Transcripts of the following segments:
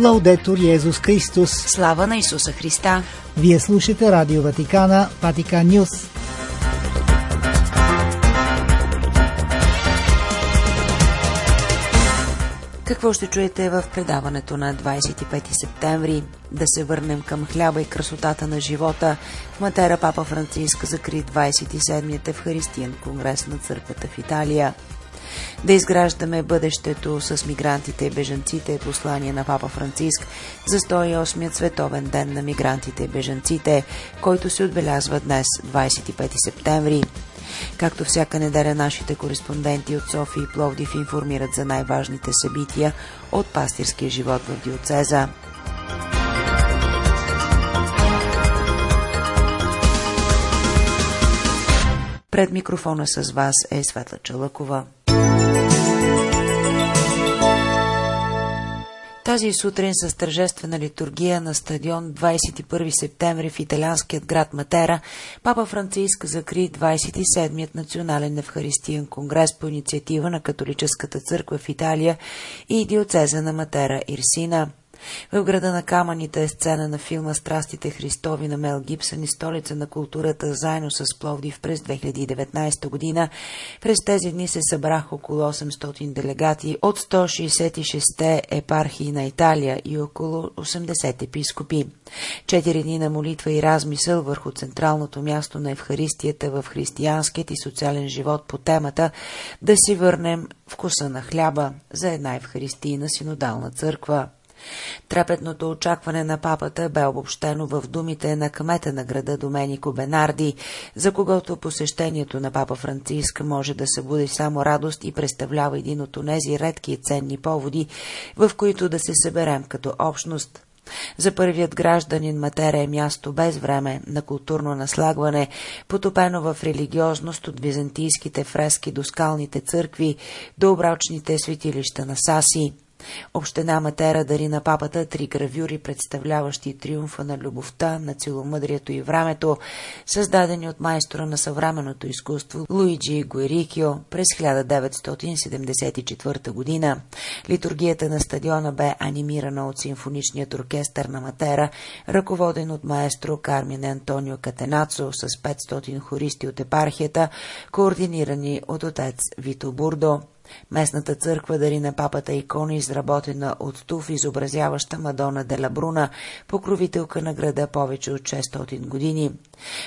Лаудетор Йезус Христос. Слава на Исуса Христа. Вие слушате Радио Ватикана, Ватикан Нюс. Какво ще чуете в предаването на 25 септември? Да се върнем към хляба и красотата на живота. В Матера Папа Франциск закри 27-ят Евхаристиен конгрес на църквата в Италия. Да изграждаме бъдещето с мигрантите и бежанците послание на Папа Франциск за 108-ят световен ден на мигрантите и бежанците, който се отбелязва днес, 25 септември. Както всяка неделя нашите кореспонденти от София и Пловдив информират за най-важните събития от пастирския живот в диоцеза. Пред микрофона с вас е Светла Чалъкова. Тази сутрин с тържествена литургия на стадион 21 септември в италианският град Матера, Папа Франциск закри 27-ят национален евхаристиен конгрес по инициатива на католическата църква в Италия и диоцеза на Матера Ирсина. В града на камъните е сцена на филма Страстите Христови на Мел Гибсън и столица на културата заедно с Пловдив през 2019 година. През тези дни се събраха около 800 делегати от 166 епархии на Италия и около 80 епископи. Четири дни на молитва и размисъл върху централното място на Евхаристията в християнският и социален живот по темата да си върнем вкуса на хляба за една Евхаристийна синодална църква. Трепетното очакване на папата бе обобщено в думите на кмета на града Доменико Бенарди, за когото посещението на папа Франциск може да събуди само радост и представлява един от онези редки и ценни поводи, в които да се съберем като общност. За първият гражданин Матера е място без време на културно наслагване, потопено в религиозност от византийските фрески до скалните църкви, до обрачните светилища на Саси. Община Матера дари на папата три гравюри, представляващи триумфа на любовта, на целомъдрието и времето, създадени от майстора на съвременното изкуство Луиджи Гуерикио през 1974 година. Литургията на стадиона бе анимирана от симфоничният оркестър на Матера, ръководен от маестро Кармин Антонио Катенацо с 500 хористи от епархията, координирани от отец Вито Бурдо. Местната църква дари на папата икона, изработена от туф, изобразяваща Мадона де Лабруна, покровителка на града повече от 600 години.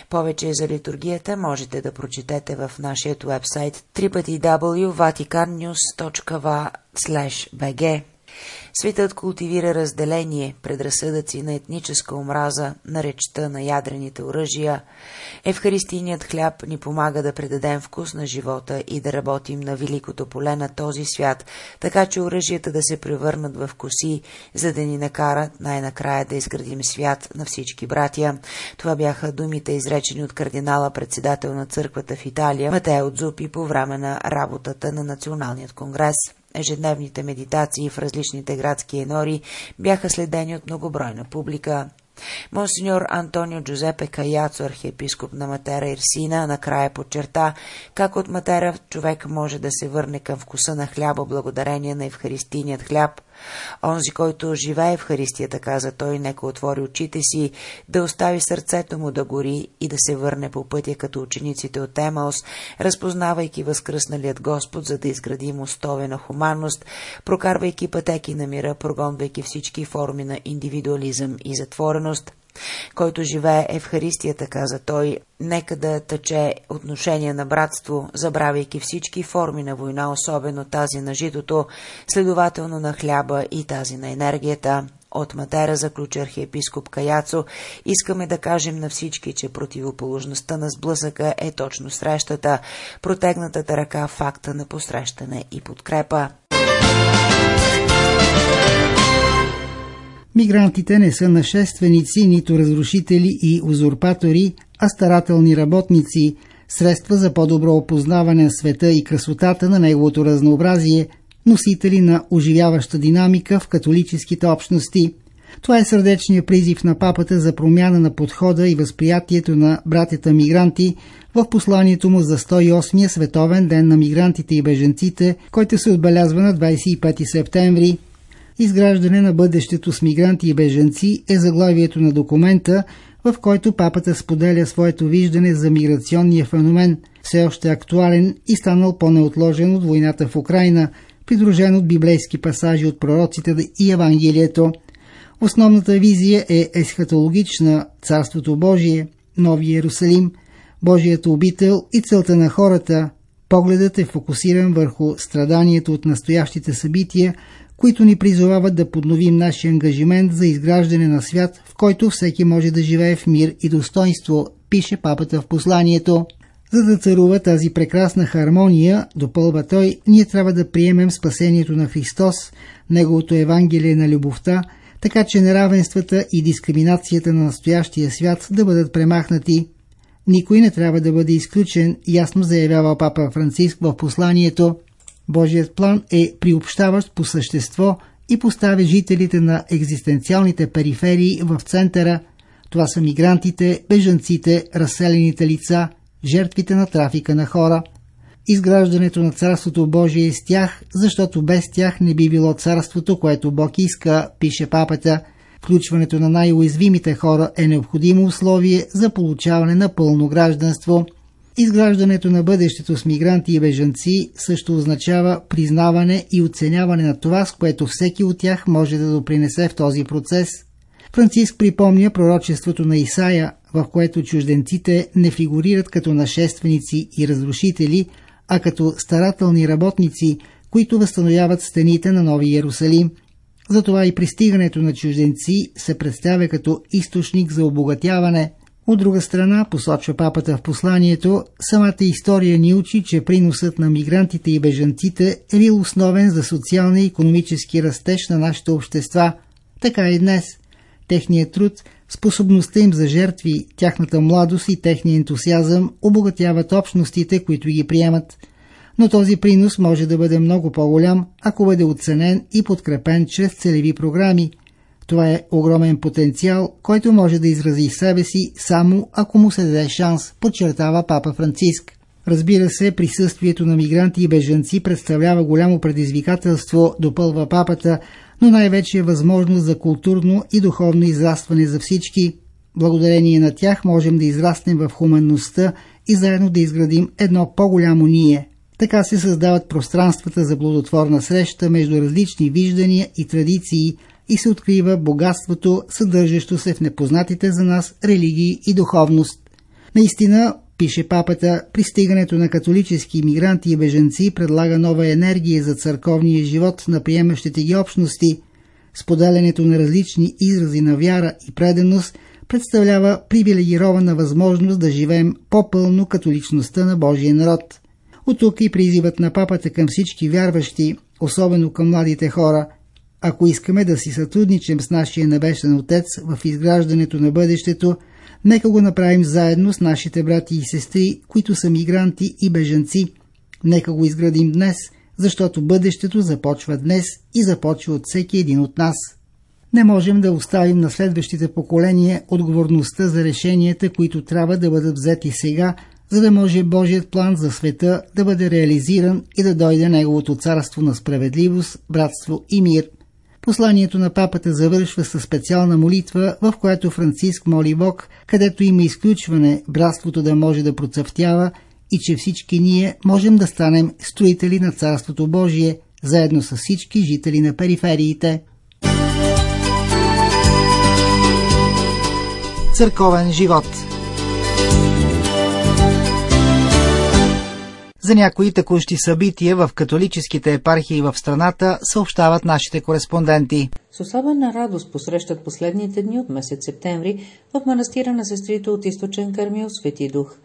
Повече за литургията можете да прочетете в нашия вебсайт www.vaticannews.va/bg. Светът култивира разделение, предразсъдъци на етническа омраза, на речта на ядрените оръжия. Евхаристийният хляб ни помага да предадем вкус на живота и да работим на великото поле на този свят, така че оръжията да се превърнат в коси, за да ни накарат най-накрая да изградим свят на всички братя. Това бяха думите, изречени от кардинала председател на църквата в Италия, Матео Дзупи, по време на работата на Националният конгрес. Ежедневните медитации в различните градски енори бяха следени от многобройна публика. Монсеньор Антонио Джузепе Каяцо, архиепископ на Матера Ирсина, накрая подчерта как от Матера човек може да се върне към вкуса на хляба благодарение на евхаристийният хляб – Онзи, който живее в Харистията, каза той, нека отвори очите си, да остави сърцето му да гори и да се върне по пътя като учениците от Емаус, разпознавайки възкръсналият Господ, за да изгради мостове на хуманност, прокарвайки пътеки на мира, прогонвайки всички форми на индивидуализъм и затвореност, който живее Евхаристията, каза той, нека да тъче отношение на братство, забравяйки всички форми на война, особено тази на житото, следователно на хляба и тази на енергията. От Матера, заключи архиепископ Каяцо, искаме да кажем на всички, че противоположността на сблъсъка е точно срещата, протегнатата ръка факта на посрещане и подкрепа. Мигрантите не са нашественици, нито разрушители и узурпатори, а старателни работници, средства за по-добро опознаване на света и красотата на неговото разнообразие, носители на оживяваща динамика в католическите общности. Това е сърдечният призив на папата за промяна на подхода и възприятието на братята мигранти в посланието му за 108-я Световен ден на мигрантите и беженците, който се отбелязва на 25 септември – Изграждане на бъдещето с мигранти и беженци е заглавието на документа, в който папата споделя своето виждане за миграционния феномен, все още актуален и станал по-неотложен от войната в Украина, придружен от библейски пасажи от пророците и Евангелието. Основната визия е есхатологична Царството Божие, Нови Иерусалим, Божият обител и целта на хората. Погледът е фокусиран върху страданието от настоящите събития, които ни призовават да подновим нашия ангажимент за изграждане на свят, в който всеки може да живее в мир и достоинство, пише папата в посланието. За да царува тази прекрасна хармония, допълва той, ние трябва да приемем спасението на Христос, Неговото Евангелие на любовта, така че неравенствата и дискриминацията на настоящия свят да бъдат премахнати. Никой не трябва да бъде изключен, ясно заявява папа Франциск в посланието. Божият план е приобщаващ по същество и поставя жителите на екзистенциалните периферии в центъра. Това са мигрантите, бежанците, разселените лица, жертвите на трафика на хора. Изграждането на Царството Божие е с тях, защото без тях не би било Царството, което Бог иска, пише папата. Включването на най-уязвимите хора е необходимо условие за получаване на пълно гражданство – Изграждането на бъдещето с мигранти и бежанци също означава признаване и оценяване на това, с което всеки от тях може да допринесе в този процес. Франциск припомня пророчеството на Исаия, в което чужденците не фигурират като нашественици и разрушители, а като старателни работници, които възстановяват стените на Нови Иерусалим. Затова и пристигането на чужденци се представя като източник за обогатяване – от друга страна, посочва папата в посланието, самата история ни учи, че приносът на мигрантите и бежанците е бил основен за социалния и економически растеж на нашите общества. Така и днес. Техният труд, способността им за жертви, тяхната младост и техния ентусиазъм обогатяват общностите, които ги приемат. Но този принос може да бъде много по-голям, ако бъде оценен и подкрепен чрез целеви програми – това е огромен потенциал, който може да изрази себе си само ако му се даде шанс, подчертава папа Франциск. Разбира се, присъствието на мигранти и бежанци представлява голямо предизвикателство, допълва папата, но най-вече е възможност за културно и духовно израстване за всички. Благодарение на тях можем да израснем в хуманността и заедно да изградим едно по-голямо ние. Така се създават пространствата за плодотворна среща между различни виждания и традиции – и се открива богатството, съдържащо се в непознатите за нас религии и духовност. Наистина, пише папата, пристигането на католически иммигранти и беженци предлага нова енергия за църковния живот на приемащите ги общности. Споделянето на различни изрази на вяра и преденост представлява привилегирована възможност да живеем по-пълно католичността на Божия народ. От тук и призивът на папата към всички вярващи, особено към младите хора – ако искаме да си сътрудничим с нашия небесен Отец в изграждането на бъдещето, нека го направим заедно с нашите брати и сестри, които са мигранти и бежанци. Нека го изградим днес, защото бъдещето започва днес и започва от всеки един от нас. Не можем да оставим на следващите поколения отговорността за решенията, които трябва да бъдат взети сега, за да може Божият план за света да бъде реализиран и да дойде Неговото царство на справедливост, братство и мир – Посланието на папата завършва със специална молитва, в която Франциск моли Бог, където има изключване братството да може да процъфтява и че всички ние можем да станем строители на Царството Божие, заедно с всички жители на перифериите. Църковен живот За някои текущи събития в католическите епархии в страната съобщават нашите кореспонденти. С особена радост посрещат последните дни от месец септември в манастира на сестрите от източен Кармил Свети Дух.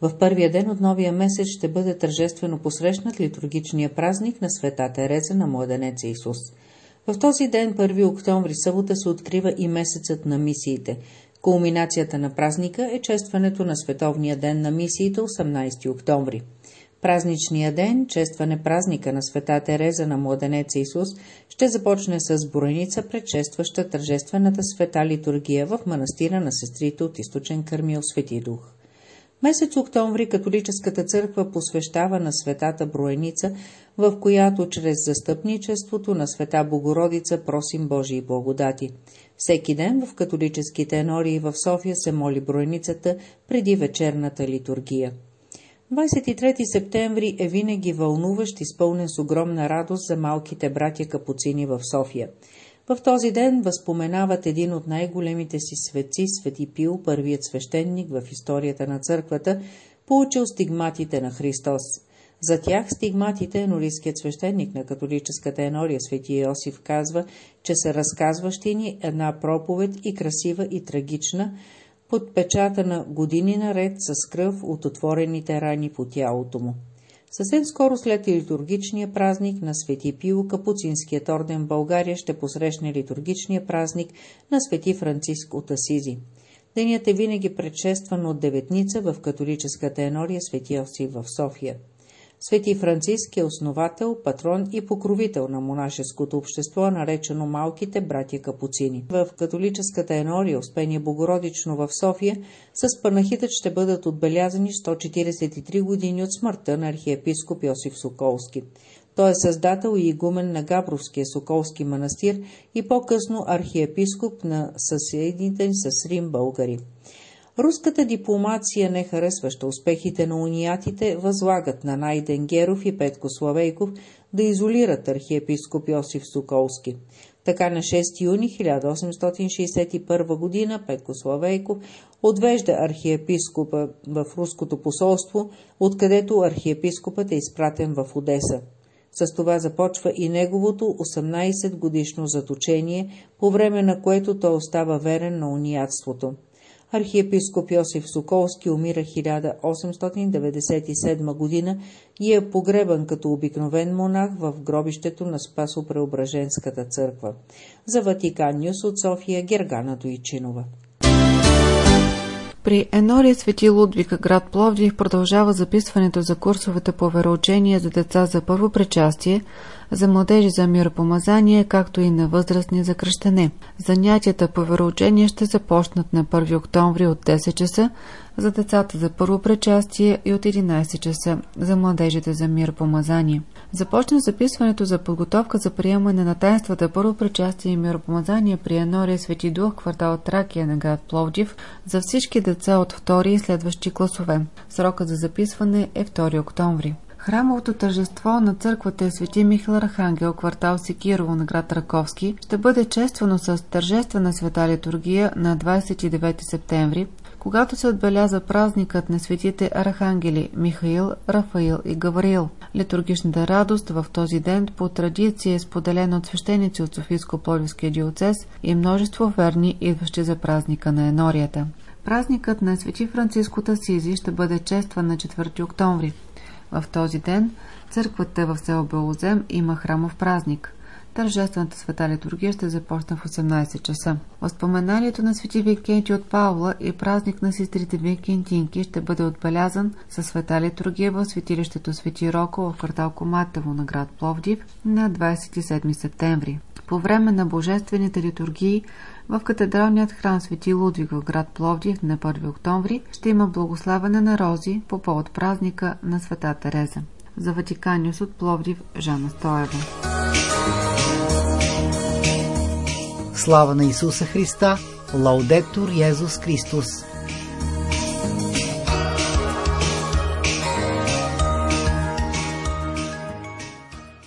В първия ден от новия месец ще бъде тържествено посрещнат литургичния празник на света Тереза на Младенеца Исус. В този ден, 1 октомври, събота, се открива и месецът на мисиите. Кулминацията на празника е честването на Световния ден на мисиите 18 октомври. Празничния ден, честване празника на света Тереза на младенеца Исус, ще започне с бореница, предшестваща тържествената света литургия в манастира на сестрите от източен Кърмил Свети Дух. Месец октомври католическата църква посвещава на светата Броеница, в която чрез застъпничеството на света Богородица просим Божии благодати. Всеки ден в католическите енории в София се моли Броеницата преди вечерната литургия. 23 септември е винаги вълнуващ, изпълнен с огромна радост за малките братя капуцини в София. В този ден възпоменават един от най-големите си светци, Свети Пил, първият свещеник в историята на църквата, получил стигматите на Христос. За тях стигматите, енорийският свещеник на католическата енория Свети Иосиф казва, че са разказващи ни една проповед и красива и трагична, подпечатана години наред с кръв от отворените рани по тялото му. Съвсем скоро след литургичния празник на Свети Пио, Капуцинският орден България ще посрещне литургичния празник на Свети Франциск от Асизи. Денят е винаги предшестван от деветница в католическата енория Свети Осив в София. Свети Франциск е основател, патрон и покровител на монашеското общество, наречено Малките братя Капуцини. В католическата енория Успение Богородично в София с панахитът ще бъдат отбелязани 143 години от смъртта на архиепископ Йосиф Соколски. Той е създател и игумен на Габровския Соколски манастир и по-късно архиепископ на съседните с Рим българи. Руската дипломация, не харесваща успехите на униятите, възлагат на Найден Геров и Петко Славейков да изолират архиепископ Йосиф Соколски. Така на 6 юни 1861 г. Петко Славейков отвежда архиепископа в руското посолство, откъдето архиепископът е изпратен в Одеса. С това започва и неговото 18 годишно заточение, по време на което той остава верен на униятството. Архиепископ Йосиф Соколски умира 1897 година и е погребан като обикновен монах в гробището на Спасо-Преображенската църква. За Ватикан Нюс от София Гергана Дойчинова. При Енория Свети Лудвика, град Пловдив, продължава записването за курсовете по вероучение за деца за първо причастие, за младежи за миропомазание, както и на възрастни за кръщане. Занятията по вероучение ще започнат на 1 октомври от 10 часа за децата за първо причастие и от 11 часа за младежите за миропомазание. Започна записването за подготовка за приемане на таинствата първо причастие и миропомазание при Енория Свети Дух, квартал Тракия на град Пловдив за всички деца от втори и следващи класове. Срокът за записване е 2 октомври. Храмовото тържество на църквата е Свети Михаил Архангел, квартал Секирово на град Раковски, ще бъде чествано с тържествена света литургия на 29 септември, когато се отбеляза празникът на светите архангели Михаил, Рафаил и Гавриил. Литургичната радост в този ден по традиция е споделена от свещеници от Софийско-Пловдивския диоцес и множество верни, идващи за празника на енорията. Празникът на Свети Франциско Тасизи ще бъде честван на 4 октомври. В този ден църквата в село Белозем има храмов празник. Тържествената света литургия ще започне в 18 часа. Възпоменанието на свети Викенти от Павла и празник на сестрите Викентинки ще бъде отбелязан със света литургия в светилището Свети Роко в квартал Коматево на град Пловдив на 27 септември. По време на божествените литургии в катедралният храм Свети Лудвиг в град Пловдив на 1 октомври ще има благославяне на рози по повод празника на Света Тереза. За Ватиканиус от Пловдив Жана Стоева. Слава на Исуса Христа! Лаудетур Йезус Христос!